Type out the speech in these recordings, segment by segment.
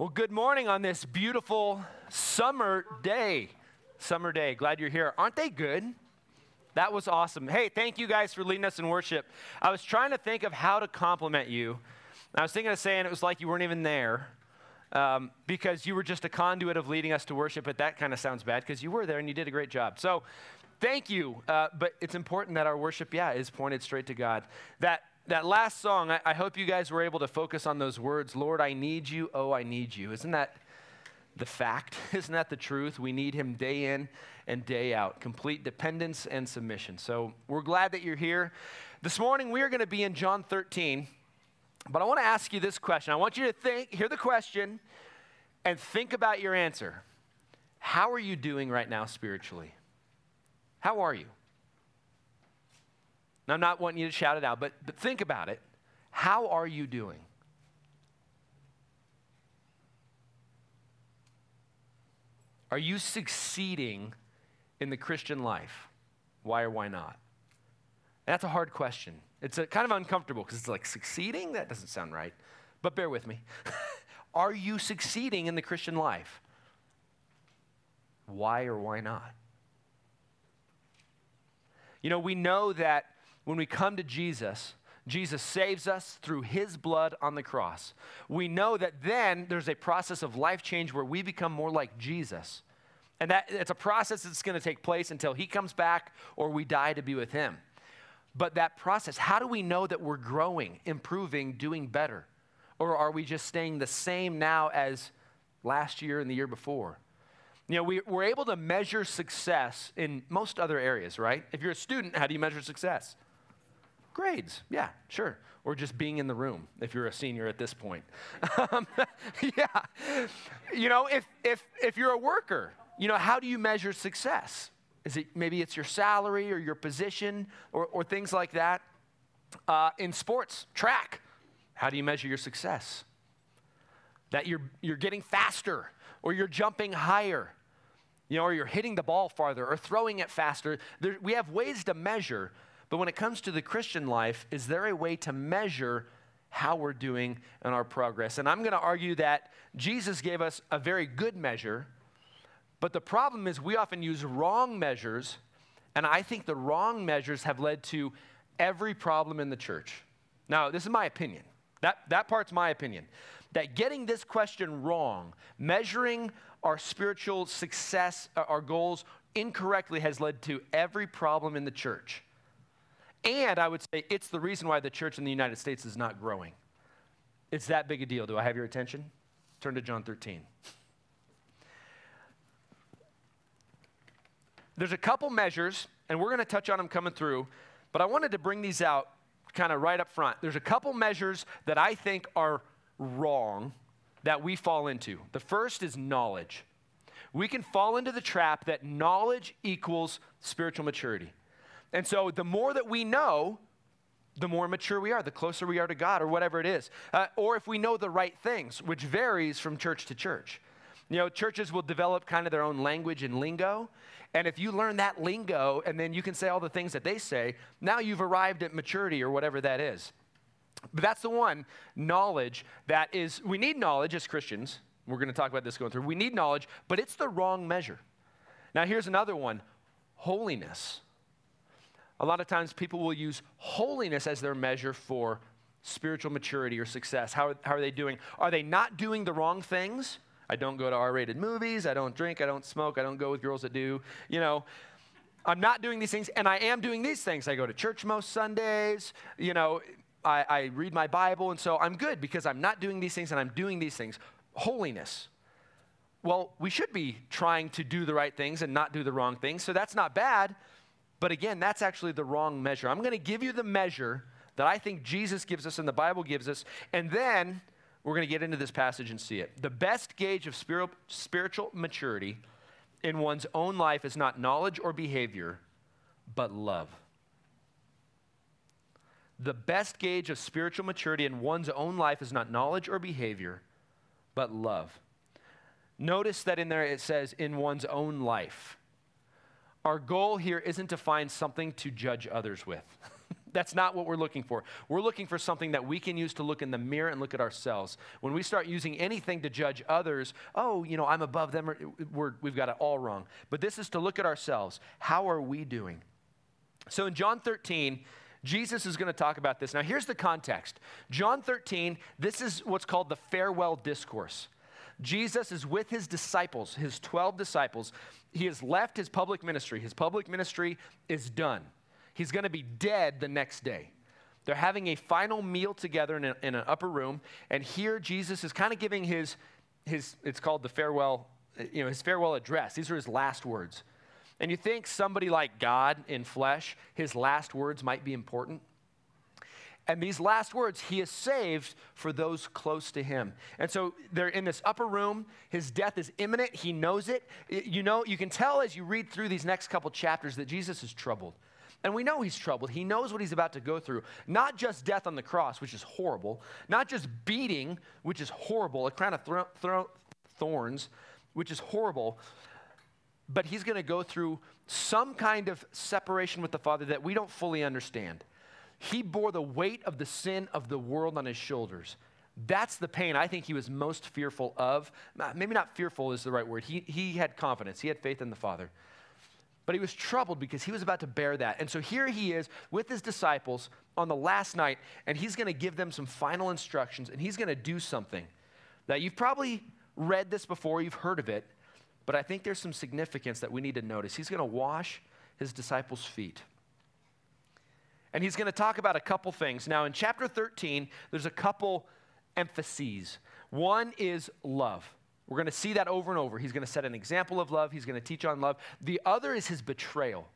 Well, good morning on this beautiful summer day. Summer day. Glad you're here. Aren't they good? That was awesome. Hey, thank you guys for leading us in worship. I was trying to think of how to compliment you. I was thinking of saying it was like you weren't even there um, because you were just a conduit of leading us to worship, but that kind of sounds bad because you were there and you did a great job. So, thank you. Uh, but it's important that our worship, yeah, is pointed straight to God. That that last song, I, I, hope you guys were able to focus on those words Lord, I need you. Oh, I need you. Isn't that the fact? Isn't that the truth? We need him day in and day out. Complete dependence and submission. So we're glad that you're here. This morning, we are going to be in John 13. But I want to ask you this question. I want you to think, hear the question, and think about your answer. How are you doing right now spiritually? How are you? And I'm not wanting you to shout it out, but, but think about it. How are you doing? Are you succeeding in the Christian life? Why or why not? That's a hard question. It's a, kind of uncomfortable because it's like succeeding? That doesn't sound right. But bear with me. Are you succeeding in the Christian life? Why or why not? You know, we know that when we come to Jesus, Jesus saves us through his blood on the cross. We know that then there's a process of life change where we become more like Jesus. And that it's a process that's going to take place until he comes back or we die to be with him. But that process, how do we know that we're growing, improving, doing better? Or are we just staying the same now as last year and the year before? You know, we, we're able to measure success in most other areas, right? If you're a student, how do you measure success? Grades, yeah, sure. Or just being in the room if you're a senior at this point. Um, yeah. You know, if, if, if you're a worker, you know, how do you measure success? Is it maybe it's your salary or your position or, or things like that? Uh, in sports, track, how do you measure your success? That you're, you're getting faster or you're jumping higher, you know, or you're hitting the ball farther or throwing it faster. There, we have ways to measure, but when it comes to the Christian life, is there a way to measure how we're doing in our progress? And I'm going to argue that Jesus gave us a very good measure but the problem is, we often use wrong measures, and I think the wrong measures have led to every problem in the church. Now, this is my opinion. That, that part's my opinion. That getting this question wrong, measuring our spiritual success, our goals incorrectly, has led to every problem in the church. And I would say it's the reason why the church in the United States is not growing. It's that big a deal. Do I have your attention? Turn to John 13. There's a couple measures, and we're going to touch on them coming through, but I wanted to bring these out kind of right up front. There's a couple measures that I think are wrong that we fall into. The first is knowledge. We can fall into the trap that knowledge equals spiritual maturity. And so the more that we know, the more mature we are, the closer we are to God, or whatever it is. Uh, or if we know the right things, which varies from church to church. You know, churches will develop kind of their own language and lingo. And if you learn that lingo and then you can say all the things that they say, now you've arrived at maturity or whatever that is. But that's the one knowledge that is, we need knowledge as Christians. We're going to talk about this going through. We need knowledge, but it's the wrong measure. Now, here's another one holiness. A lot of times people will use holiness as their measure for spiritual maturity or success. How, how are they doing? Are they not doing the wrong things? I don't go to R rated movies. I don't drink. I don't smoke. I don't go with girls that do. You know, I'm not doing these things, and I am doing these things. I go to church most Sundays. You know, I, I read my Bible, and so I'm good because I'm not doing these things and I'm doing these things. Holiness. Well, we should be trying to do the right things and not do the wrong things, so that's not bad. But again, that's actually the wrong measure. I'm going to give you the measure that I think Jesus gives us and the Bible gives us, and then we're going to get into this passage and see it. The best gauge of spiritual maturity in one's own life is not knowledge or behavior, but love. The best gauge of spiritual maturity in one's own life is not knowledge or behavior, but love. Notice that in there it says, in one's own life. Our goal here isn't to find something to judge others with. That's not what we're looking for. We're looking for something that we can use to look in the mirror and look at ourselves. When we start using anything to judge others, oh, you know, I'm above them, we have got it all wrong. But this is to look at ourselves. How are we doing? So in John 13, Jesus is going to talk about this. Now, here's the context John 13, this is what's called the farewell discourse. Jesus is with his disciples, his 12 disciples. He has left his public ministry. His public ministry is done. He's going to be dead the next day. They're having a final meal together in, a, in an upper room, and here Jesus is kind of giving his, his, it's called the farewell, you know, his farewell address. These are his last words. And you think somebody like God in flesh, his last words might be important? And these last words, he is saved for those close to him. And so they're in this upper room. His death is imminent. He knows it. You know, you can tell as you read through these next couple chapters that Jesus is troubled. And we know he's troubled. He knows what he's about to go through. Not just death on the cross, which is horrible, not just beating, which is horrible, a crown of thro- thro- thorns, which is horrible, but he's going to go through some kind of separation with the Father that we don't fully understand. He bore the weight of the sin of the world on his shoulders. That's the pain I think he was most fearful of. Maybe not fearful is the right word. He, he had confidence, he had faith in the Father. But he was troubled because he was about to bear that. And so here he is with his disciples on the last night, and he's going to give them some final instructions, and he's going to do something that you've probably read this before, you've heard of it, but I think there's some significance that we need to notice. He's going to wash his disciples' feet. And he's going to talk about a couple things. Now, in chapter 13, there's a couple emphases. One is love. We're going to see that over and over. He's going to set an example of love, he's going to teach on love. The other is his betrayal.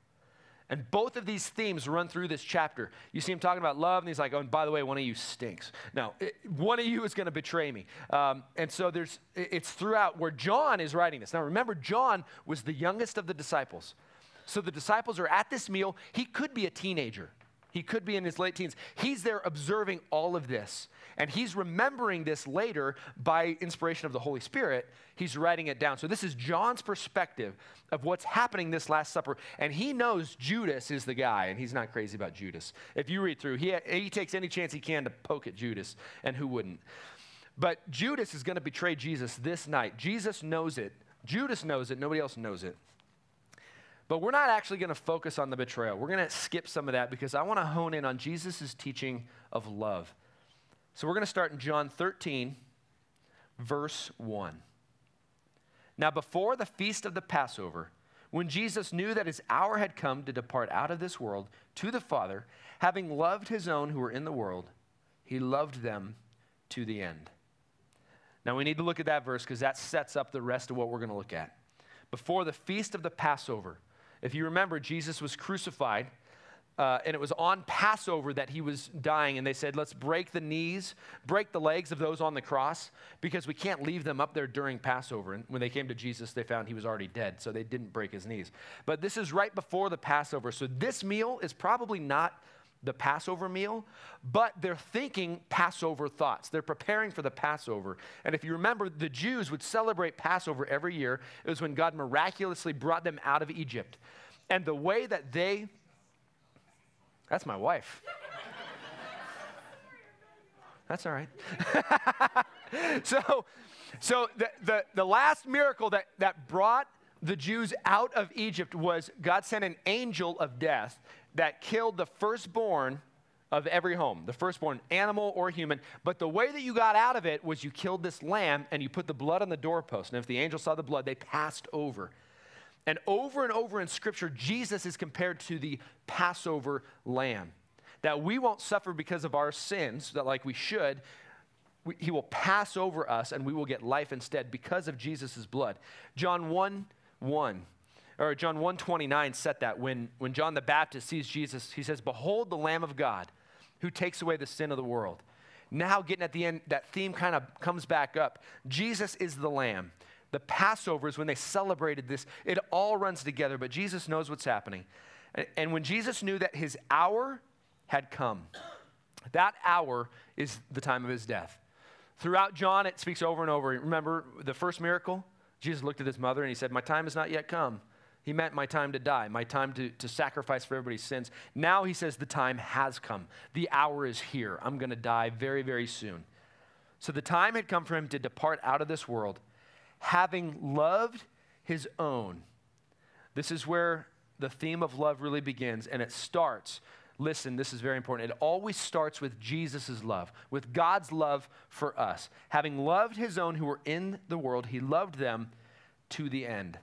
And both of these themes run through this chapter. You see him talking about love, and he's like, oh, and by the way, one of you stinks. Now, it, one of you is going to betray me. Um, and so there's, it's throughout where John is writing this. Now, remember, John was the youngest of the disciples. So the disciples are at this meal. He could be a teenager. He could be in his late teens. He's there observing all of this. And he's remembering this later by inspiration of the Holy Spirit. He's writing it down. So this is John's perspective of what's happening this Last Supper. And he knows Judas is the guy, and he's not crazy about Judas. If you read through, he, he takes any chance he can to poke at Judas, and who wouldn't? But Judas is going to betray Jesus this night. Jesus knows it. Judas knows it. Nobody else knows it. But we're not actually going to focus on the betrayal. We're going to skip some of that because I want to hone in on Jesus' teaching of love. So we're going to start in John 13, verse 1. Now, before the feast of the Passover, when Jesus knew that his hour had come to depart out of this world to the Father, having loved his own who were in the world, he loved them to the end. Now, we need to look at that verse because that sets up the rest of what we're going to look at. Before the feast of the Passover, if you remember, Jesus was crucified. Uh, and it was on Passover that he was dying, and they said, Let's break the knees, break the legs of those on the cross, because we can't leave them up there during Passover. And when they came to Jesus, they found he was already dead, so they didn't break his knees. But this is right before the Passover, so this meal is probably not the Passover meal, but they're thinking Passover thoughts. They're preparing for the Passover. And if you remember, the Jews would celebrate Passover every year. It was when God miraculously brought them out of Egypt. And the way that they, that's my wife. That's all right. so, so the, the, the last miracle that, that brought the Jews out of Egypt was God sent an angel of death that killed the firstborn of every home, the firstborn animal or human. But the way that you got out of it was you killed this lamb and you put the blood on the doorpost. And if the angel saw the blood, they passed over. And over and over in Scripture, Jesus is compared to the Passover lamb. That we won't suffer because of our sins, that like we should, we, he will pass over us and we will get life instead because of Jesus' blood. John 1 1, or John 1 29 said that when, when John the Baptist sees Jesus, he says, Behold the Lamb of God who takes away the sin of the world. Now, getting at the end, that theme kind of comes back up. Jesus is the Lamb the Passover is when they celebrated this. It all runs together, but Jesus knows what's happening. And when Jesus knew that his hour had come, that hour is the time of his death. Throughout John, it speaks over and over. Remember the first miracle? Jesus looked at his mother and he said, My time has not yet come. He meant my time to die, my time to, to sacrifice for everybody's sins. Now he says the time has come. The hour is here. I'm going to die very, very soon. So the time had come for him to depart out of this world, having loved his own. This is where the theme of love really begins, and it starts. Listen, this is very important. It always starts with Jesus' love, with God's love for us. Having loved his own who were in the world, he loved them to the end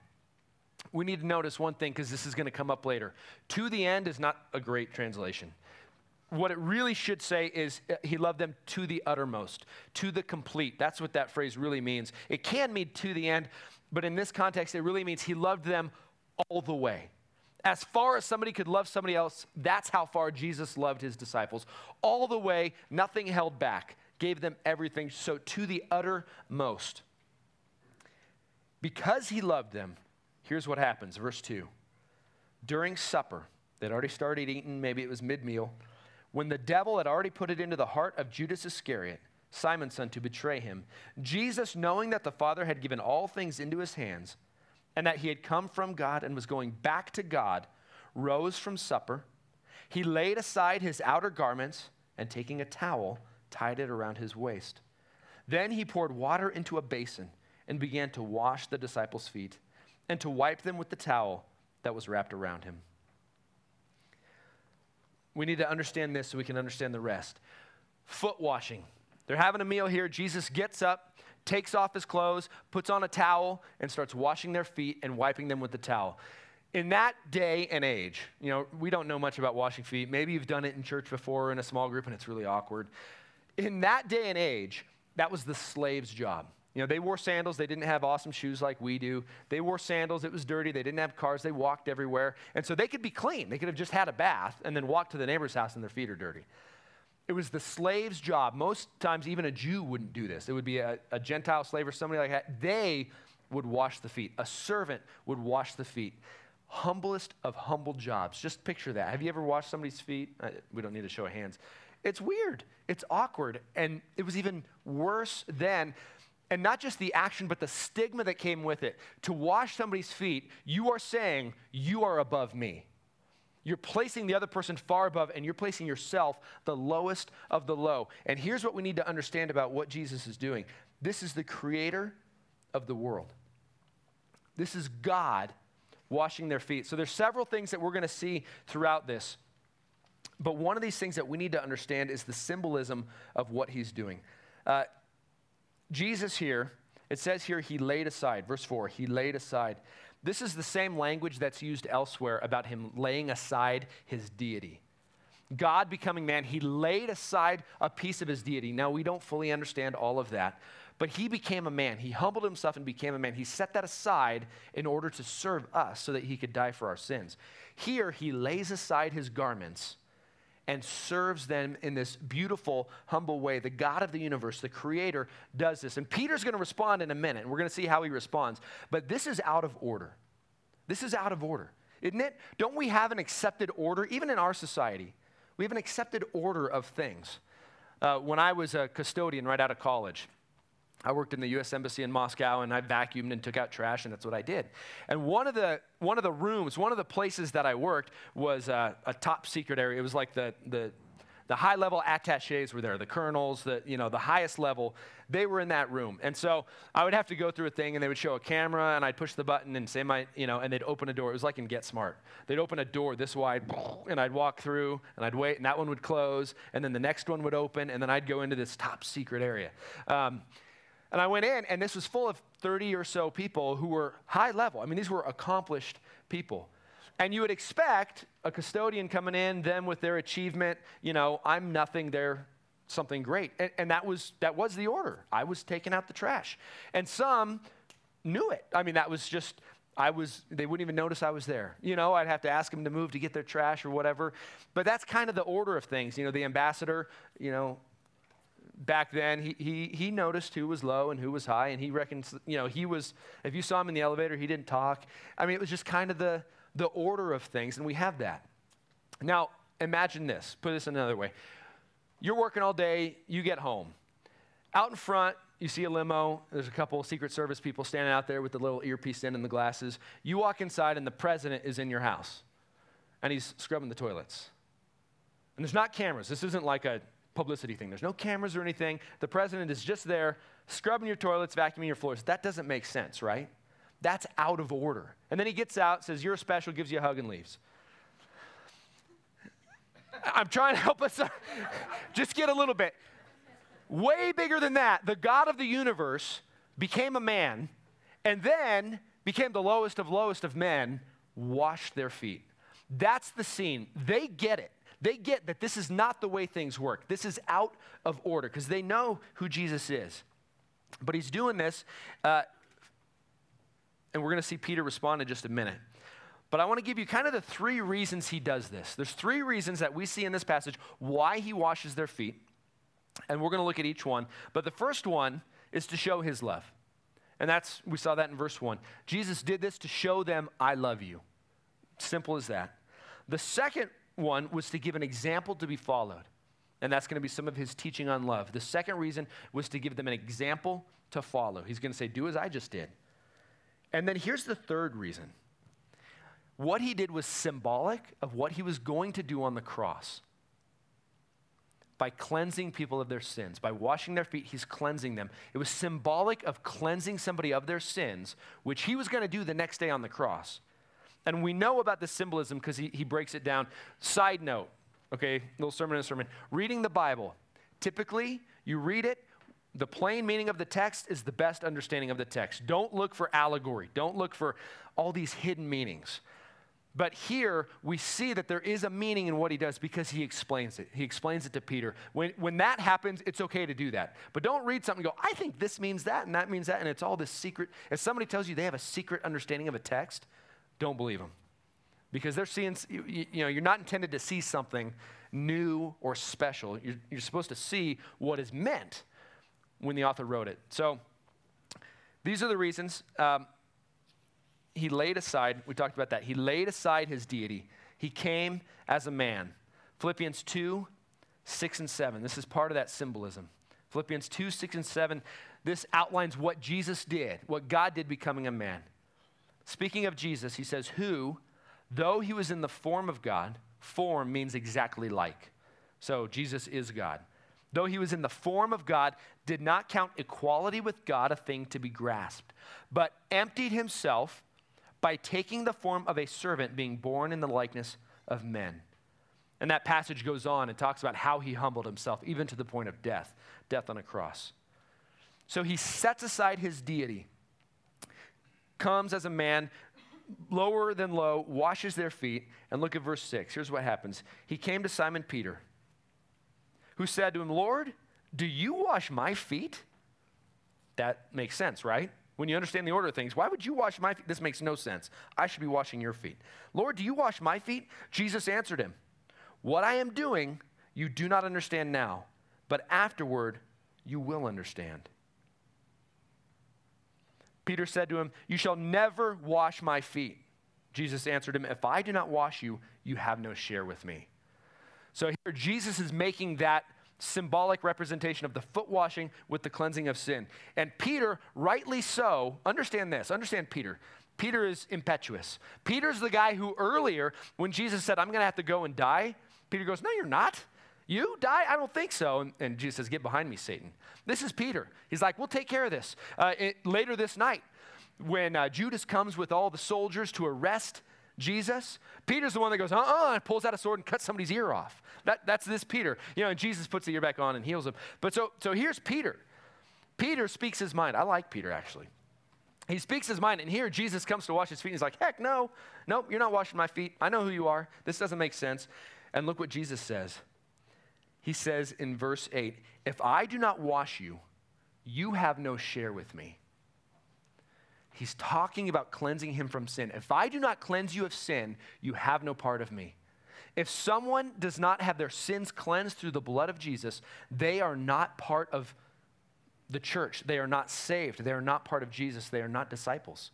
we need to notice one thing because this is going to come up later. To the end is not a great translation. What it really should say is uh, he loved them to the uttermost, to the complete. That's what that phrase really means. It can mean to the end, but in this context, it really means he loved them all the way. As far as somebody could love somebody else, that's how far Jesus loved his disciples. All the way, nothing held back, gave them everything. So to the uttermost. Because he loved them, Here's what happens, verse 2. During supper, they'd already started eating, maybe it was mid meal, when the devil had already put it into the heart of Judas Iscariot, Simon's son, to betray him, Jesus, knowing that the Father had given all things into his hands, and that he had come from God and was going back to God, rose from supper. He laid aside his outer garments and, taking a towel, tied it around his waist. Then he poured water into a basin and began to wash the disciples' feet and to wipe them with the towel that was wrapped around him. We need to understand this so we can understand the rest. Foot washing. They're having a meal here. Jesus gets up, takes off his clothes, puts on a towel, and starts washing their feet and wiping them with the towel. In that day and age, you know, we don't know much about washing feet. Maybe you've done it in church before in a small group and it's really awkward. In that day and age, that was the slave's job. You know, they wore sandals. They didn't have awesome shoes like we do. They wore sandals. It was dirty. They didn't have cars. They walked everywhere. And so they could be clean. They could have just had a bath and then walked to the neighbor's house and their feet are dirty. It was the slave's job. Most times, even a Jew wouldn't do this. It would be a, a Gentile slave or somebody like that. They would wash the feet. A servant would wash the feet. Humblest of humble jobs. Just picture that. Have you ever washed somebody's feet? Uh, we don't need to show hands. It's weird. It's awkward. And it was even worse then and not just the action, but the stigma that came with it. To wash somebody's feet, you are saying, You are above me. You're placing the other person far above, and you're placing yourself the lowest of the low. And here's what we need to understand about what Jesus is doing this is the creator of the world, this is God washing their feet. So there's several things that we're going to see throughout this. But one of these things that we need to understand is the symbolism of what he's doing. Uh, Jesus here, it says here, he laid aside, verse 4, he laid aside. This is the same language that's used elsewhere about him laying aside his deity. God becoming man, he laid aside a piece of his deity. Now, we don't fully understand all of that, but he became a man. He humbled himself and became a man. He set that aside in order to serve us so that he could die for our sins. Here, he lays aside his garments and serves them in this beautiful, humble way. The God of the universe, the creator, does this. And Peter's going to respond in a minute, and we're going to see how he responds. But this is out of order. This is out of order, isn't it? Don't we have an accepted order, even in our society? We have an accepted order of things. Uh, when I was a custodian right out of college, I worked in the U.S. Embassy in Moscow, and I vacuumed and took out trash, and that's what I did. And one of the one of the rooms, one of the places that I worked was uh, a top secret area. It was like the the the high level attaches were there, the colonels, the you know the highest level. They were in that room, and so I would have to go through a thing, and they would show a camera, and I'd push the button and say my you know, and they'd open a door. It was like in Get Smart. They'd open a door this wide, and I'd walk through, and I'd wait, and that one would close, and then the next one would open, and then I'd go into this top secret area. Um, and I went in, and this was full of 30 or so people who were high level. I mean, these were accomplished people. And you would expect a custodian coming in, them with their achievement, you know, I'm nothing, they're something great. And, and that, was, that was the order. I was taking out the trash. And some knew it. I mean, that was just, I was, they wouldn't even notice I was there. You know, I'd have to ask them to move to get their trash or whatever. But that's kind of the order of things. You know, the ambassador, you know, back then, he, he, he noticed who was low and who was high, and he reckons, you know, he was, if you saw him in the elevator, he didn't talk. I mean, it was just kind of the, the order of things, and we have that. Now, imagine this, put this another way. You're working all day, you get home. Out in front, you see a limo, there's a couple Secret Service people standing out there with the little earpiece in and the glasses. You walk inside, and the president is in your house, and he's scrubbing the toilets. And there's not cameras. This isn't like a publicity thing. There's no cameras or anything. The president is just there scrubbing your toilets, vacuuming your floors. That doesn't make sense, right? That's out of order. And then he gets out, says, You're special, gives you a hug, and leaves. I'm trying to help us uh, just get a little bit. Way bigger than that, the God of the universe became a man and then became the lowest of lowest of men, washed their feet. That's the scene. They get it. They get that this is not the way things work. This is out of order because they know who Jesus is. But he's doing this, uh, and we're going to see Peter respond in just a minute. But I want to give you kind of the three reasons he does this. There's three reasons that we see in this passage why he washes their feet. And we're going to look at each one. But the first one is to show his love. And that's, we saw that in verse 1. Jesus did this to show them, I love you. Simple as that. The second one was to give an example to be followed. And that's going to be some of his teaching on love. The second reason was to give them an example to follow. He's going to say, Do as I just did. And then here's the third reason what he did was symbolic of what he was going to do on the cross. By cleansing people of their sins, by washing their feet, he's cleansing them. It was symbolic of cleansing somebody of their sins, which he was going to do the next day on the cross. And we know about the symbolism because he, he breaks it down. Side note, okay, little sermon in a sermon. Reading the Bible, typically you read it, the plain meaning of the text is the best understanding of the text. Don't look for allegory, don't look for all these hidden meanings. But here we see that there is a meaning in what he does because he explains it. He explains it to Peter. When, when that happens, it's okay to do that. But don't read something and go, I think this means that and that means that, and it's all this secret. If somebody tells you they have a secret understanding of a text, don't believe them. Because they're seeing, you, know, you're not intended to see something new or special. You're, you're supposed to see what is meant when the author wrote it. So these are the reasons. Um, he laid aside, we talked about that, he laid aside his deity. He came as a man. Philippians 2, 6 and 7. This is part of that symbolism. Philippians 2, 6 and 7. This outlines what Jesus did, what God did becoming a man. Speaking of Jesus, he says, Who, though he was in the form of God, form means exactly like. So Jesus is God. Though he was in the form of God, did not count equality with God a thing to be grasped, but emptied himself by taking the form of a servant, being born in the likeness of men. And that passage goes on and talks about how he humbled himself, even to the point of death, death on a cross. So he sets aside his deity, comes as a man, lower than low, washes their feet. And look at verse 6. Here's what happens He came to Simon Peter, who said to him, Lord, do you wash my feet? That makes sense, right? when you understand the order of things, why would you wash my feet? This makes no sense. I should be washing your feet. Lord, do you wash my feet? Jesus answered him, What I am doing, you do not understand now, but afterward you will understand. Peter said to him, You shall never wash my feet. Jesus answered him, If I do not wash you, you have no share with me. So here, Jesus is making that symbolic representation of the foot washing with the cleansing of sin. And Peter, rightly so, understand this, understand Peter. Peter is impetuous. Peter's the guy who earlier, when Jesus said, I'm going to have to go and die, Peter goes, No, you're not. You die? I don't think so. And, and, Jesus says, Get behind me, Satan. This is Peter. He's like, We'll take care of this. Uh, it, later this night, when uh, Judas comes with all the soldiers to arrest Jesus, Peter's the one that goes, uh uh-uh, and pulls out a sword and cuts somebody's ear off. That, that's this Peter. You know, and Jesus puts the ear back on and heals him. But so, so here's Peter. Peter speaks his mind. I like Peter, actually. He speaks his mind, and here Jesus comes to wash his feet, and he's like, heck no, nope, you're not washing my feet. I know who you are. This doesn't make sense. And look what Jesus says. He says in verse 8, If I do not wash you, you have no share with me. He's talking about cleansing him from sin. If I do not cleanse you of sin, you have no part of me. If someone does not have their sins cleansed through the blood of Jesus, they are not part of the church. They are not saved. They are not part of Jesus. They are not disciples.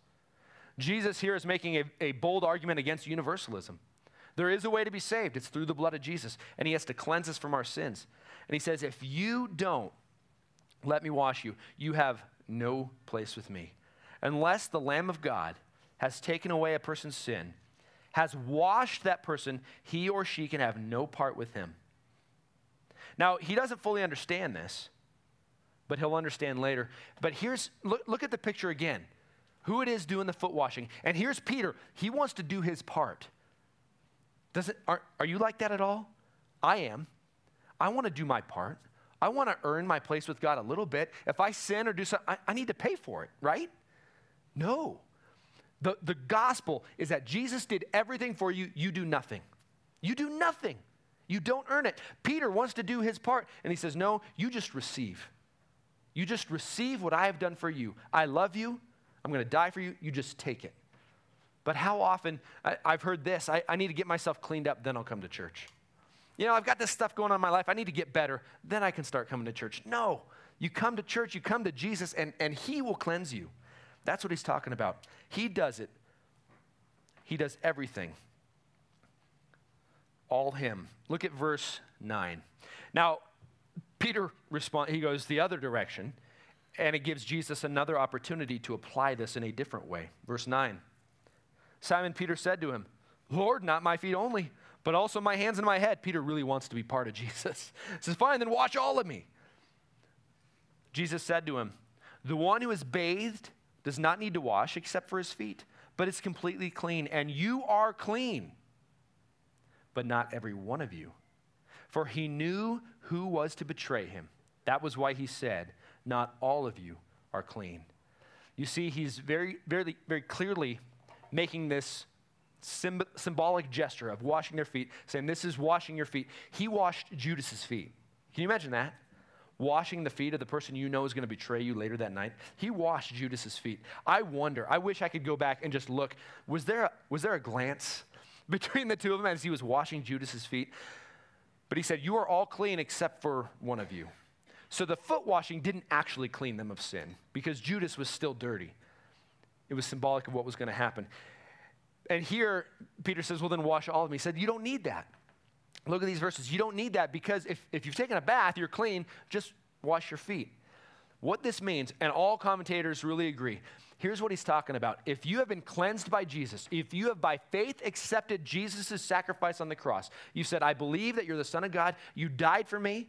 Jesus here is making a, a bold argument against universalism. There is a way to be saved, it's through the blood of Jesus, and He has to cleanse us from our sins. And He says, if you don't let me wash you. You have no place with me. Unless the Lamb of God has taken away a person's sin, has washed that person, he or she can have no part with him. Now, he doesn't fully understand this, but he'll understand later. But here's, look, look at the picture again who it is doing the foot washing. And here's Peter. He wants to do his part. Does it, are, are you like that at all? I am. I want to do my part. I want to earn my place with God a little bit. If I sin or do something, I, I need to pay for it, right? No. The, the gospel is that Jesus did everything for you, you do nothing. You do nothing. You don't earn it. Peter wants to do his part, and he says, No, you just receive. You just receive what I have done for you. I love you. I'm going to die for you. You just take it. But how often, I, have heard this I, I need to get myself cleaned up, then I'll come to church. You know, I've got this stuff going on in my life. I need to get better. Then I can start coming to church. No. You come to church, you come to Jesus, and, and He will cleanse you. That's what He's talking about. He does it, He does everything. All Him. Look at verse 9. Now, Peter responds, he goes the other direction, and it gives Jesus another opportunity to apply this in a different way. Verse 9 Simon Peter said to him, Lord, not my feet only but also my hands and my head. Peter really wants to be part of Jesus. He says, Fine, then wash all of me. Jesus said to him, The one who is bathed does not need to wash except for his feet, but is completely clean, and you are clean, but not every one of you. For he knew who was to betray him. That was why he said, Not all of you are clean. You see, he's very, very, very clearly making this symbolic gesture of washing their feet, saying, This is washing your feet. He washed Judas's feet. Can you imagine that? Washing the feet of the person you know is going to betray you later that night. He washed Judas's feet. I wonder, I wish I could go back and just look. Was there a, was there a glance between the two of them as he was washing Judas's feet? But he said, You are all clean except for one of you. So the foot washing didn't actually clean them of sin because Judas was still dirty. It was symbolic of what was going to happen. And here, Peter says, Well, then wash all of me. He said, You don't need that. Look at these verses. You don't need that because if, if you've taken a bath, you're clean, just wash your feet. What this means, and all commentators really agree, here's what he's talking about. If you have been cleansed by Jesus, if you have by faith accepted Jesus' sacrifice on the cross, you said, I believe that you're the Son of God, you died for me,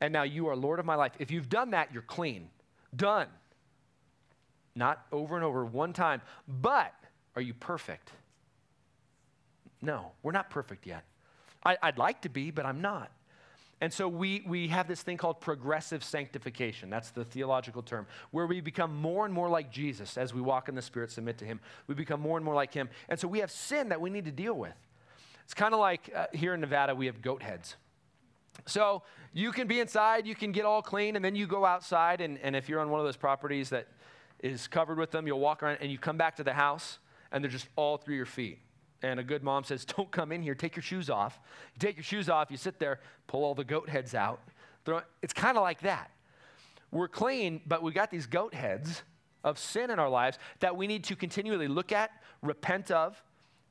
and now you are Lord of my life. If you've done that, you're clean. Done. Not over and over, one time. But are you perfect? No, we're not perfect yet. I, would like to be, but I'm not. And so we, we have this thing called progressive sanctification. That's the theological term, where we become more and more like Jesus as we walk in the Spirit, submit to Him. We become more and more like Him. And so we have sin that we need to deal with. It's kind of like uh, here in Nevada, we have goat heads. So you can be inside, you can get all clean, and then you go outside. And, and if you're on one of those properties that is covered with them, you'll walk around and you come back to the house, and they're just all through your feet and a good mom says, Don't come in here, take your shoes off. You take your shoes off, you sit there, pull all the goat heads out. It's kind of like that. We're clean, but we got these goat heads of sin in our lives that we need to continually look at, repent of,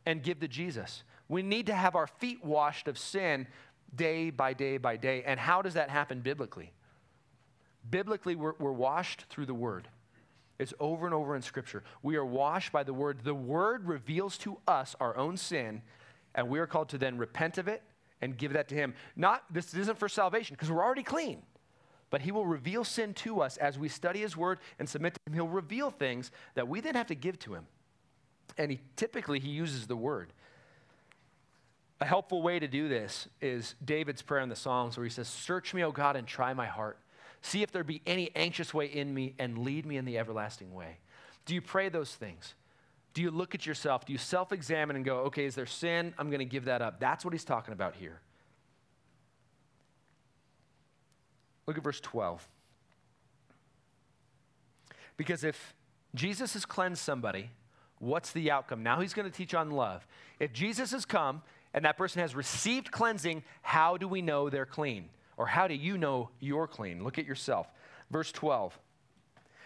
and give to Jesus. We need to have our feet washed of sin day by day by day. And how does that happen biblically? Biblically, we're, we're washed through the Word. It's over and over in Scripture. We are washed by the Word. The Word reveals to us our own sin, and we are called to then repent of it and give that to Him. Not this isn't for salvation because we're already clean, but He will reveal sin to us as we study His Word and submit to Him. He'll reveal things that we then have to give to Him, and He typically He uses the Word. A helpful way to do this is David's prayer in the Psalms, where he says, "Search me, O God, and try my heart." See if there be any anxious way in me and lead me in the everlasting way. Do you pray those things? Do you look at yourself? Do you self examine and go, okay, is there sin? I'm going to give that up. That's what he's talking about here. Look at verse 12. Because if Jesus has cleansed somebody, what's the outcome? Now he's going to teach on love. If Jesus has come and that person has received cleansing, how do we know they're clean? Or how do you know you're clean? Look at yourself. Verse 12.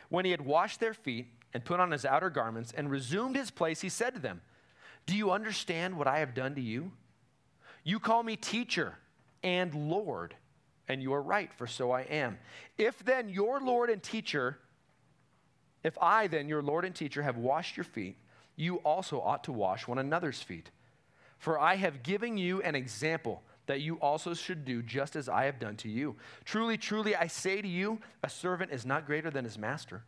When he had washed their feet and put on his outer garments and resumed his place, he said to them, Do you understand what I have done to you? You call me teacher and Lord, and you are right, for so I am. If then your Lord and teacher, if I then, your Lord and teacher, have washed your feet, you also ought to wash one another's feet. For I have given you an example that you also should do just as I have done to you. Truly, truly, I say to you, a servant is not greater than his master,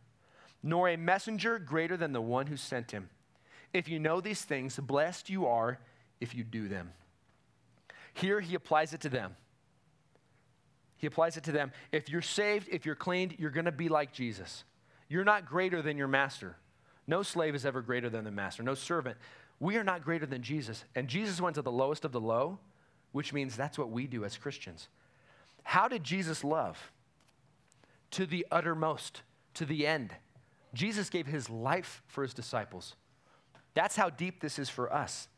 nor a messenger greater than the one who sent him. If you know these things, blessed you are if you do them. Here he applies it to them. He applies it to them. If you're saved, if you're cleaned, you're going to be like Jesus. You're not greater than your master. No slave is ever greater than the master, no servant. We are not greater than Jesus. And Jesus went to the lowest of the low, which means that's what we do as Christians. How did Jesus love? To the uttermost, to the end. Jesus gave his life for his disciples. That's how deep this is for us.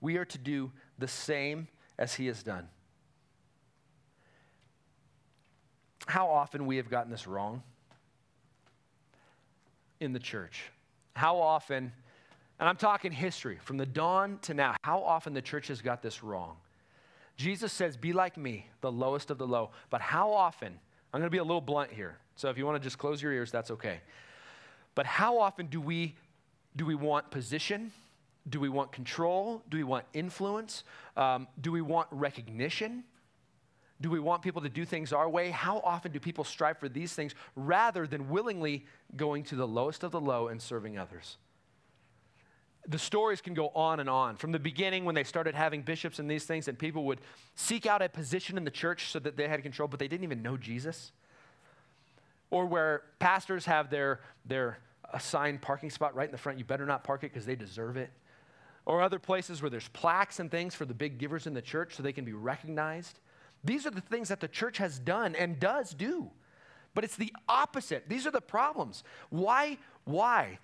We are to do the same as he has done. How often we have gotten this wrong in the church. How often, and I'm talking history, from the dawn to now, how often the church has got this wrong. Jesus says, Be like me, the lowest of the low. But how often, I'm going to be a little blunt here. So if you want to just close your ears, that's okay. But how often do we, do we want position? Do we want control? Do we want influence? Um, do we want recognition? Do we want people to do things our way? How often do people strive for these things rather than willingly going to the lowest of the low and serving others? The stories can go on and on. From the beginning, when they started having bishops and these things, and people would seek out a position in the church so that they had control, but they didn't even know Jesus. Or where pastors have their, their assigned parking spot right in the front, you better not park it because they deserve it. Or other places where there's plaques and things for the big givers in the church so they can be recognized. These are the things that the church has done and does do. But it's the opposite. These are the problems. Why, why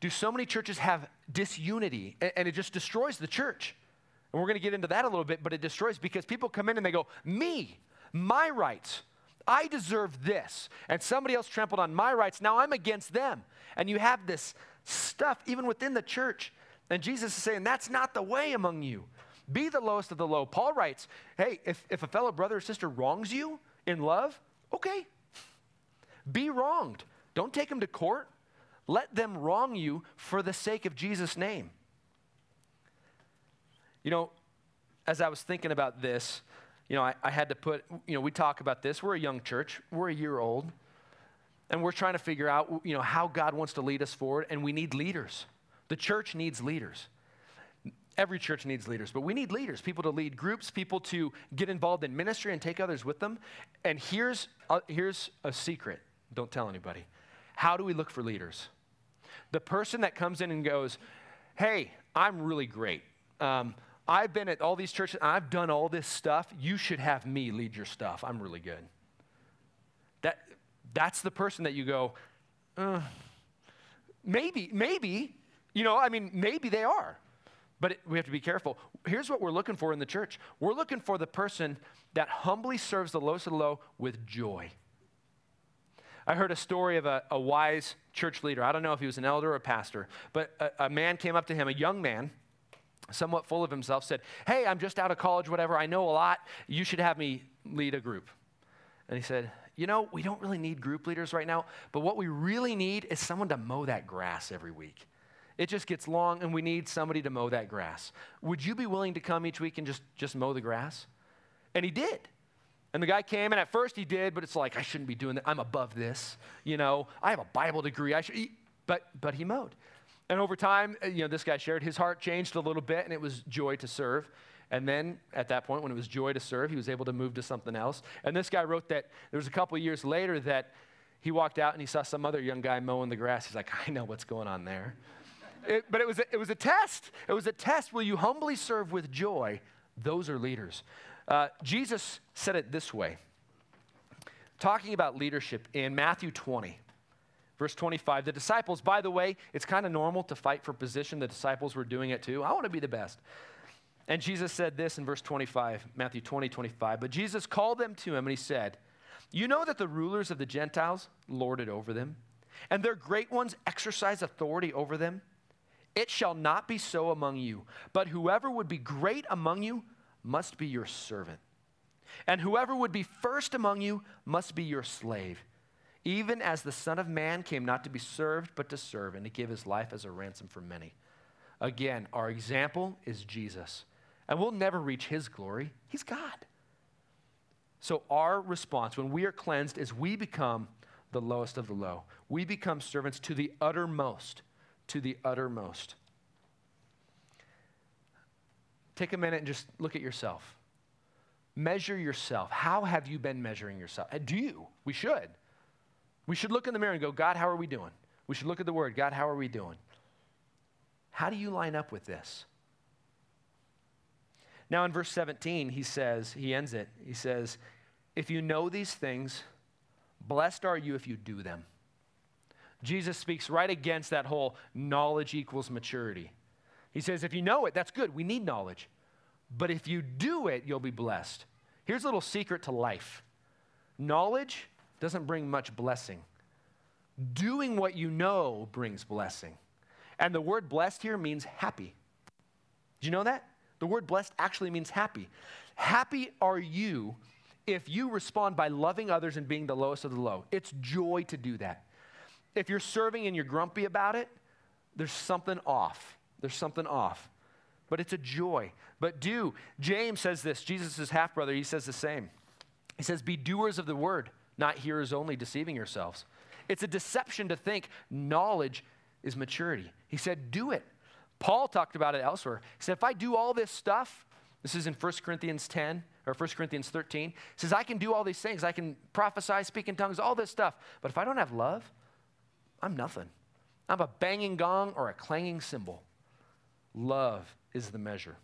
do so many churches have disunity and, and it just destroys the church? And we're going to get into that a little bit, but it destroys because people come in and they go, Me, my rights, I deserve this. And somebody else trampled on my rights. Now I'm against them. And you have this stuff even within the church. And Jesus is saying, That's not the way among you. Be the lowest of the low. Paul writes, hey, if, if a fellow brother or sister wrongs you in love, okay. Be wronged. Don't take him to court. Let them wrong you for the sake of Jesus' name. You know, as I was thinking about this, you know, I, I, had to put, you know, we talk about this. We're a young church, we're a year old, and we're trying to figure out, you know, how God wants to lead us forward, and we need leaders. The church needs leaders. Every church needs leaders, but we need leaders, people to lead groups, people to get involved in ministry and take others with them. And here's a, here's a secret don't tell anybody. How do we look for leaders? The person that comes in and goes, Hey, I'm really great. Um, I've been at all these churches, I've done all this stuff. You should have me lead your stuff. I'm really good. That, that's the person that you go, uh, maybe, maybe, you know, I mean, maybe they are. But it, we have to be careful. Here's what we're looking for in the church we're looking for the person that humbly serves the lowest of the low with joy. I heard a story of a, a wise church leader. I don't know if he was an elder or a pastor, but a, a man came up to him, a young man, somewhat full of himself, said, Hey, I'm just out of college, whatever. I know a lot. You should have me lead a group. And he said, You know, we don't really need group leaders right now, but what we really need is someone to mow that grass every week. It just gets long, and we need somebody to mow that grass. Would you be willing to come each week and just, just mow the grass? And he did. And the guy came, and at first he did, but it's like, I shouldn't be doing that. I'm above this. You know, I have a Bible degree. I should, but, but he mowed. And over time, uh, you know, this guy shared, his heart changed a little bit, and it was joy to serve. And then at that point, when it was joy to serve, he was able to move to something else. And this guy wrote that there was a couple years later that he walked out and he saw some other young guy mowing the grass. He's like, I know what's going on there. It, but it was, a, it was a test. It was a test. Will you humbly serve with joy? Those are leaders. Uh, Jesus said it this way talking about leadership in Matthew 20. Verse 25, the disciples, by the way, it's kind of normal to fight for position. The disciples were doing it too. I want to be the best. And Jesus said this in verse 25, Matthew 20, 25. But Jesus called them to him and he said, You know that the rulers of the Gentiles lord it over them, and their great ones exercise authority over them. It shall not be so among you, but whoever would be great among you must be your servant. And whoever would be first among you must be your slave, even as the Son of Man came not to be served, but to serve, and to give his life as a ransom for many. Again, our example is Jesus. And we'll never reach his glory. He's God. So, our response when we are cleansed is we become the lowest of the low. We become servants to the uttermost, to the uttermost. Take a minute and just look at yourself. Measure yourself. How have you been measuring yourself? Uh, do you? We should. We should look in the mirror and go, God, how are we doing? We should look at the word, God, how are we doing? How do you line up with this? Now, in verse 17, he says, he ends it, he says, If you know these things, blessed are you if you do them. Jesus speaks right against that whole knowledge equals maturity. He says, If you know it, that's good. We need knowledge. But if you do it, you'll be blessed. Here's a little secret to life knowledge doesn't bring much blessing, doing what you know brings blessing. And the word blessed here means happy. Did you know that? The word blessed actually means happy. Happy are you if you respond by loving others and being the lowest of the low. It's joy to do that. If you're serving and you're grumpy about it, there's something off. There's something off. But it's a joy. But do. James says this, Jesus' half brother, he says the same. He says, Be doers of the word, not hearers only, deceiving yourselves. It's a deception to think knowledge is maturity. He said, Do it. Paul talked about it elsewhere. He said, if I do all this stuff, this is in 1 Corinthians 10 or 1 Corinthians 13, he says, I can do all these things. I can prophesy, speak in tongues, all this stuff. But if I don't have love, I'm nothing. I'm a banging gong or a clanging cymbal. Love is the measure.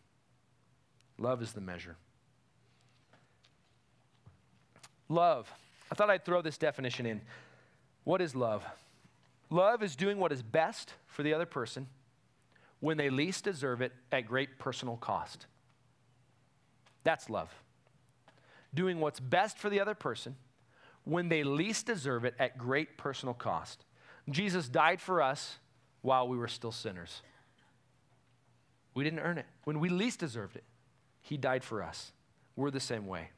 Love is the measure. Love. I thought I'd throw this definition in. What is love? Love is doing what is best for the other person when they least deserve it at great personal cost. That's love. Doing what's best for the other person when they least deserve it at great personal cost. Jesus died for us while we were still sinners. We didn't earn it. When we least deserved it, He died for us. We're the same way.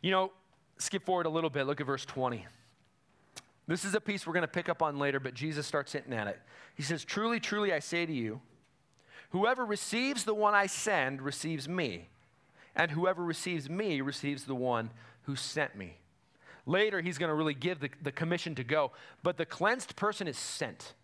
You know, skip forward a little bit, look at verse 20. This is a piece we're going to pick up on later, but Jesus starts hinting at it. He says, Truly, truly, I say to you, whoever receives the one I send receives me, and whoever receives me receives the one who sent me. Later, he's going to really give the, the commission to go, but the cleansed person is sent.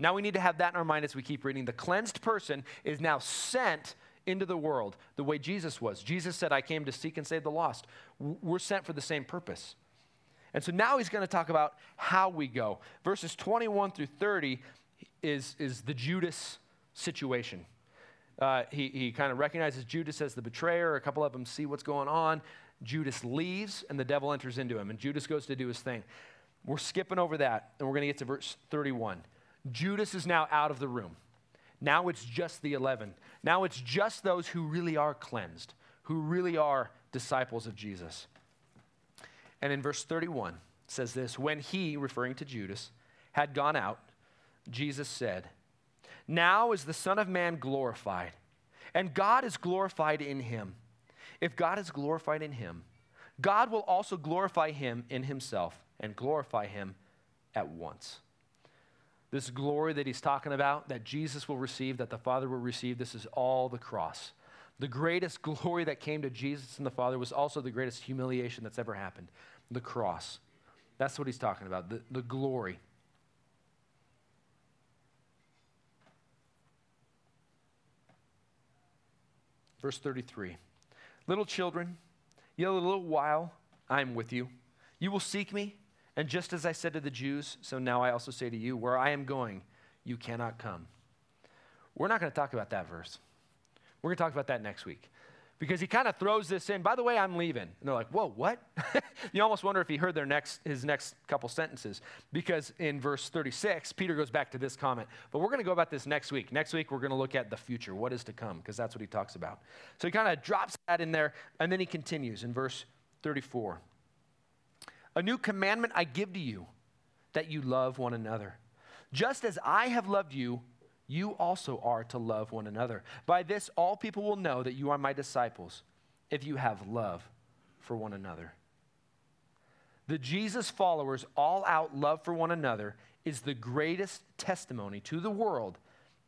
Now we need to have that in our mind as we keep reading. The cleansed person is now sent into the world the way Jesus was. Jesus said, I came to seek and save the lost. We're sent for the same purpose. And so now he's going to talk about how we go. Verses 21 through 30 is, is the Judas situation. Uh, he he kind of recognizes Judas as the betrayer. A couple of them see what's going on. Judas leaves, and the devil enters into him, and Judas goes to do his thing. We're skipping over that, and we're going to get to verse 31. Judas is now out of the room. Now it's just the 11. Now it's just those who really are cleansed, who really are disciples of Jesus. And in verse 31 says this When he, referring to Judas, had gone out, Jesus said, Now is the Son of Man glorified, and God is glorified in him. If God is glorified in him, God will also glorify him in himself and glorify him at once. This glory that he's talking about, that Jesus will receive, that the Father will receive, this is all the cross. The greatest glory that came to Jesus and the Father was also the greatest humiliation that's ever happened the cross. That's what he's talking about, the, the glory. Verse 33 Little children, yet a little while I am with you. You will seek me, and just as I said to the Jews, so now I also say to you, where I am going, you cannot come. We're not going to talk about that verse. We're going to talk about that next week because he kind of throws this in. By the way, I'm leaving. And they're like, whoa, what? you almost wonder if he heard their next, his next couple sentences. Because in verse 36, Peter goes back to this comment. But we're going to go about this next week. Next week, we're going to look at the future, what is to come, because that's what he talks about. So he kind of drops that in there, and then he continues in verse 34. A new commandment I give to you, that you love one another. Just as I have loved you, you also are to love one another. By this, all people will know that you are my disciples if you have love for one another. The Jesus followers' all out love for one another is the greatest testimony to the world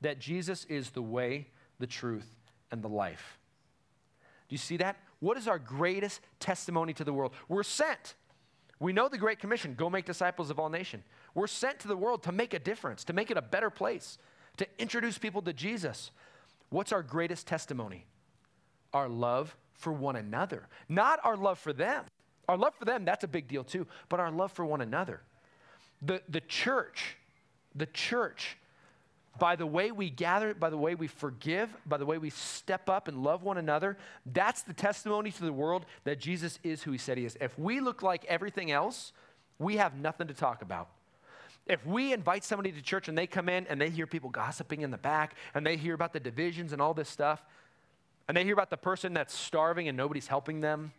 that Jesus is the way, the truth, and the life. Do you see that? What is our greatest testimony to the world? We're sent. We know the Great Commission go make disciples of all nations. We're sent to the world to make a difference, to make it a better place, to introduce people to Jesus. What's our greatest testimony? Our love for one another, not our love for them. Our love for them, that's a big deal too, but our love for one another. The, the church, the church, by the way we gather, by the way we forgive, by the way we step up and love one another, that's the testimony to the world that Jesus is who he said he is. If we look like everything else, we have nothing to talk about. If we invite somebody to church and they come in and they hear people gossiping in the back and they hear about the divisions and all this stuff, and they hear about the person that's starving and nobody's helping them,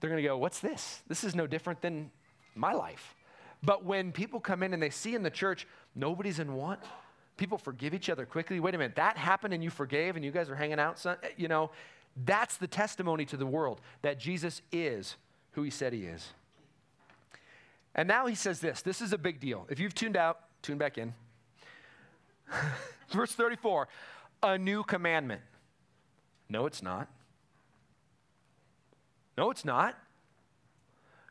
they're going to go, What's this? This is no different than my life. But when people come in and they see in the church, nobody's in want, people forgive each other quickly. Wait a minute, that happened and you forgave and you guys are hanging out, son, eh, you know, that's the testimony to the world that Jesus is who he said he is. And now he says this this is a big deal. If you've tuned out, tune back in. Verse 34 a new commandment. No, it's not. No, it's not.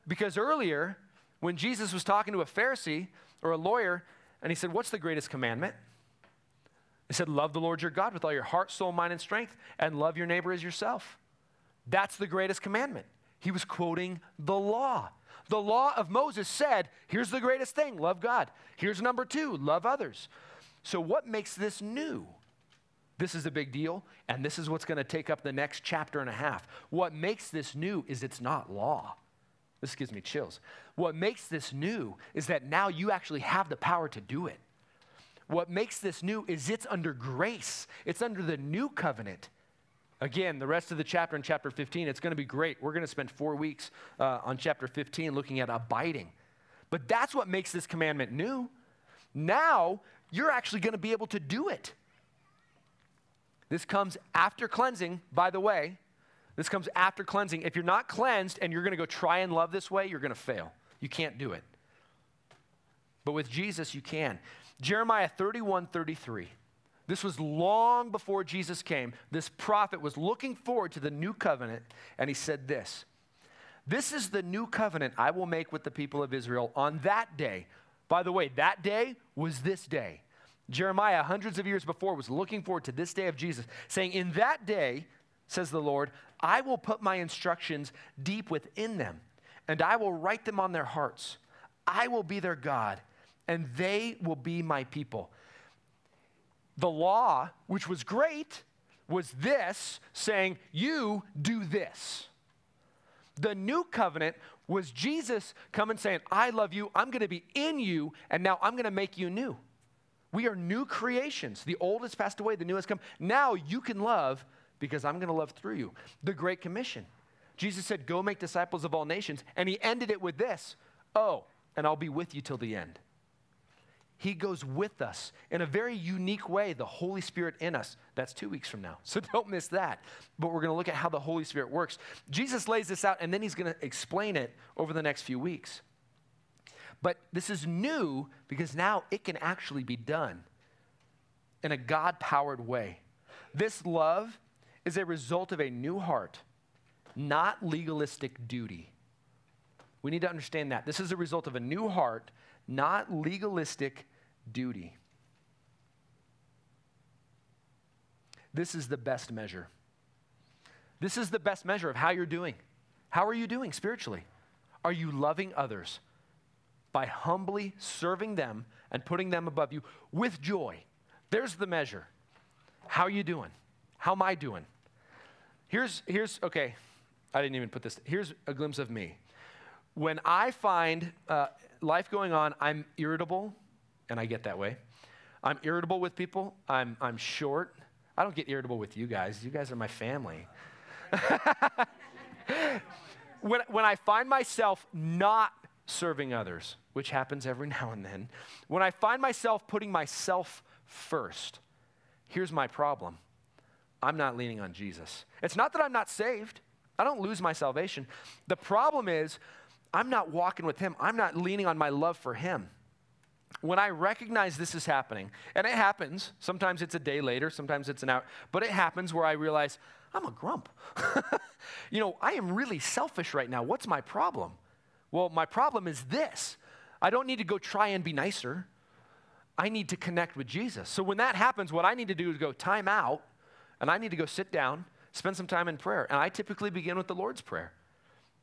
Because earlier, when Jesus was talking to a Pharisee or a lawyer, and he said, What's the greatest commandment? He said, Love the Lord your God with all your heart, soul, mind, and strength, and love your neighbor as yourself. That's the greatest commandment. He was quoting the law. The law of Moses said, Here's the greatest thing love God. Here's number two love others. So, what makes this new? This is a big deal, and this is what's going to take up the next chapter and a half. What makes this new is it's not law. This gives me chills. What makes this new is that now you actually have the power to do it. What makes this new is it's under grace, it's under the new covenant. Again, the rest of the chapter in chapter 15, it's going to be great. We're going to spend four weeks uh, on chapter 15 looking at abiding. But that's what makes this commandment new. Now, you're actually going to be able to do it. This comes after cleansing, by the way. This comes after cleansing. If you're not cleansed and you're going to go try and love this way, you're going to fail. You can't do it. But with Jesus, you can. Jeremiah 31 33. This was long before Jesus came. This prophet was looking forward to the new covenant, and he said this This is the new covenant I will make with the people of Israel on that day. By the way, that day was this day. Jeremiah, hundreds of years before, was looking forward to this day of Jesus, saying, In that day, says the Lord, I will put my instructions deep within them, and I will write them on their hearts. I will be their God, and they will be my people. The law, which was great, was this saying, You do this. The new covenant was Jesus coming saying, I love you, I'm going to be in you, and now I'm going to make you new. We are new creations. The old has passed away, the new has come. Now you can love because I'm going to love through you. The Great Commission. Jesus said, Go make disciples of all nations. And he ended it with this Oh, and I'll be with you till the end. He goes with us in a very unique way, the Holy Spirit in us. That's two weeks from now. So don't miss that. But we're going to look at how the Holy Spirit works. Jesus lays this out, and then he's going to explain it over the next few weeks. But this is new because now it can actually be done in a God powered way. This love is a result of a new heart, not legalistic duty. We need to understand that. This is a result of a new heart, not legalistic duty. This is the best measure. This is the best measure of how you're doing. How are you doing spiritually? Are you loving others? by humbly serving them and putting them above you with joy. There's the measure. How are you doing? How am I doing? Here's, here's okay, I didn't even put this. Here's a glimpse of me. When I find uh, life going on, I'm irritable, and I get that way. I'm irritable with people. I'm, I'm short. I don't get irritable with you guys. You guys are my family. when, when I find myself not serving others, which happens every now and then, when I find myself putting myself first, here's my problem I'm not leaning on Jesus. It's not that I'm not saved, I don't lose my salvation. The problem is, I'm not walking with Him, I'm not leaning on my love for Him. When I recognize this is happening, and it happens, sometimes it's a day later, sometimes it's an hour, but it happens where I realize I'm a grump. you know, I am really selfish right now. What's my problem? Well, my problem is this I don't need to go try and be nicer. I need to connect with Jesus. So when that happens, what I need to do is go time out and I need to go sit down, spend some time in prayer. And I typically begin with the Lord's Prayer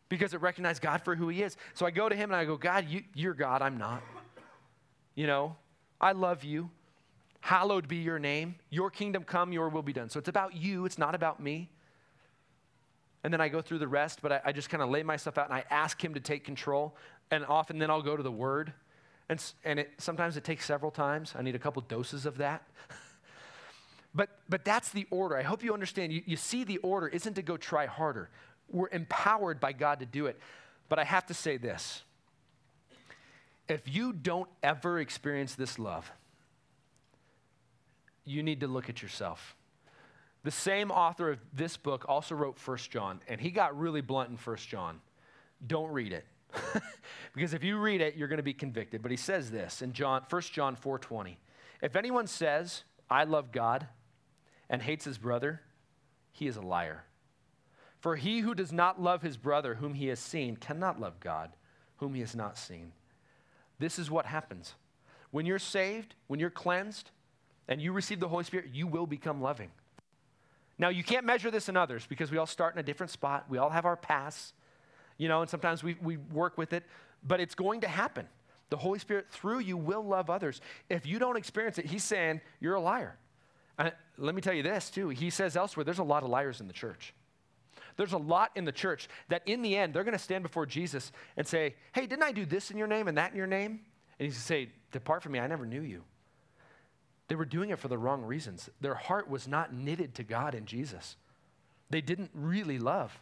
because it recognizes God for who He is. So I go to Him and I go, God, you, you're God, I'm not. You know, I love you. Hallowed be your name. Your kingdom come, your will be done. So it's about you, it's not about me. And then I go through the rest, but I, I just kind of lay myself out and I ask Him to take control. And often then I'll go to the Word. And, and it, sometimes it takes several times. I need a couple doses of that. but, but that's the order. I hope you understand. You, you see, the order isn't to go try harder. We're empowered by God to do it. But I have to say this if you don't ever experience this love, you need to look at yourself. The same author of this book also wrote First John, and he got really blunt in First John. Don't read it. because if you read it, you're going to be convicted. But he says this in John, 1 John 4:20. If anyone says, "I love God," and hates his brother, he is a liar. For he who does not love his brother whom he has seen cannot love God whom he has not seen. This is what happens. When you're saved, when you're cleansed, and you receive the Holy Spirit, you will become loving. Now, you can't measure this in others because we all start in a different spot. We all have our pasts, you know, and sometimes we, we work with it, but it's going to happen. The Holy Spirit through you will love others. If you don't experience it, He's saying you're a liar. Let me tell you this, too. He says elsewhere there's a lot of liars in the church. There's a lot in the church that in the end, they're going to stand before Jesus and say, Hey, didn't I do this in your name and that in your name? And he's going to say, Depart from me, I never knew you. They were doing it for the wrong reasons. Their heart was not knitted to God and Jesus. They didn't really love.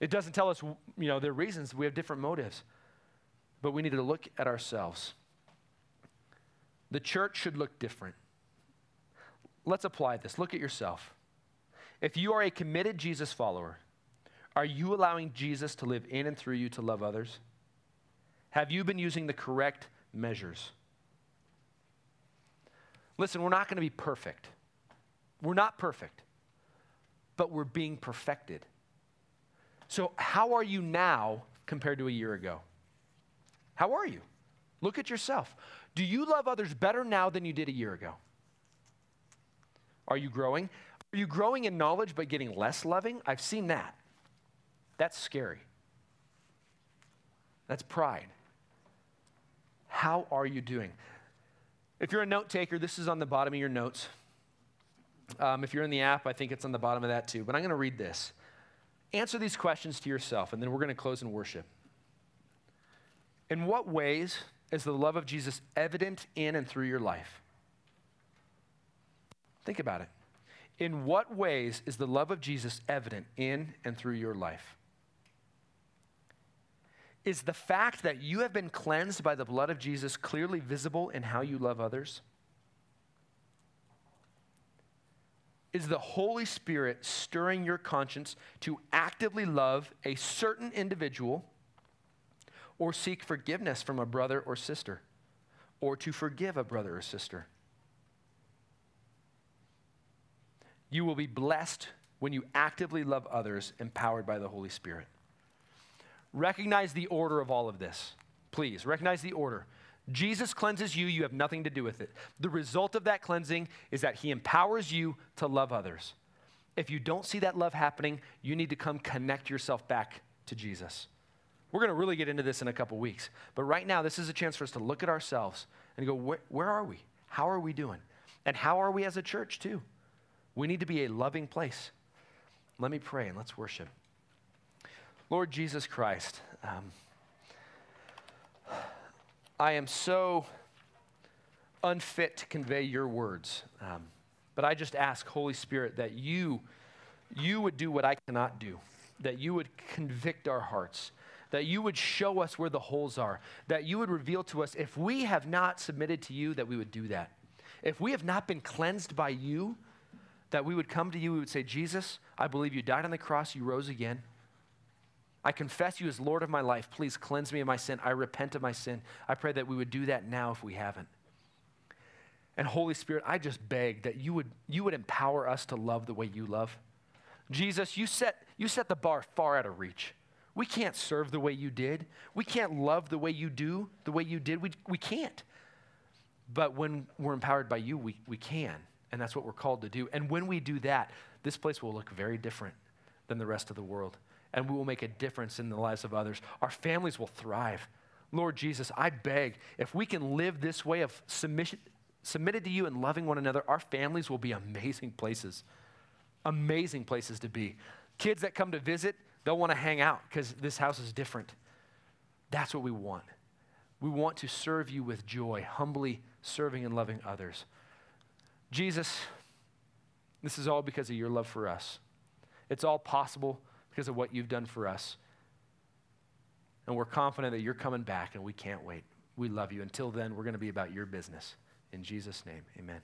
It doesn't tell us, you know, their reasons. We have different motives. But we need to look at ourselves. The church should look different. Let's apply this. Look at yourself. If you are a committed Jesus follower, are you allowing Jesus to live in and through you to love others? Have you been using the correct measures? Listen, we're not going to be perfect. We're not perfect, but we're being perfected. So, how are you now compared to a year ago? How are you? Look at yourself. Do you love others better now than you did a year ago? Are you growing? Are you growing in knowledge but getting less loving? I've seen that. That's scary. That's pride. How are you doing? If you're a note taker, this is on the bottom of your notes. Um, if you're in the app, I think it's on the bottom of that too. But I'm going to read this. Answer these questions to yourself, and then we're going to close in worship. In what ways is the love of Jesus evident in and through your life? Think about it. In what ways is the love of Jesus evident in and through your life? Is the fact that you have been cleansed by the blood of Jesus clearly visible in how you love others? Is the Holy Spirit stirring your conscience to actively love a certain individual or seek forgiveness from a brother or sister or to forgive a brother or sister? You will be blessed when you actively love others empowered by the Holy Spirit. Recognize the order of all of this. Please, recognize the order. Jesus cleanses you, you have nothing to do with it. The result of that cleansing is that he empowers you to love others. If you don't see that love happening, you need to come connect yourself back to Jesus. We're going to really get into this in a couple weeks. But right now, this is a chance for us to look at ourselves and go, where, where are we? How are we doing? And how are we as a church, too? We need to be a loving place. Let me pray and let's worship. Lord Jesus Christ, um, I am so unfit to convey your words. Um, but I just ask, Holy Spirit, that you, you would do what I cannot do, that you would convict our hearts, that you would show us where the holes are, that you would reveal to us if we have not submitted to you, that we would do that. If we have not been cleansed by you, that we would come to you, we would say, Jesus, I believe you died on the cross, you rose again. I confess you as Lord of my life. Please cleanse me of my sin. I repent of my sin. I pray that we would do that now if we haven't. And Holy Spirit, I just beg that you would, you would empower us to love the way you love. Jesus, you set, you set the bar far out of reach. We can't serve the way you did. We can't love the way you do, the way you did. We, we can't. But when we're empowered by you, we, we can. And that's what we're called to do. And when we do that, this place will look very different than the rest of the world. And we will make a difference in the lives of others. Our families will thrive. Lord Jesus, I beg, if we can live this way of submission, submitted to you and loving one another, our families will be amazing places. Amazing places to be. Kids that come to visit, they'll want to hang out because this house is different. That's what we want. We want to serve you with joy, humbly serving and loving others. Jesus, this is all because of your love for us. It's all possible because of what you've done for us. And we're confident that you're coming back and we can't wait. We love you. Until then, we're going to be about your business. In Jesus' name, amen.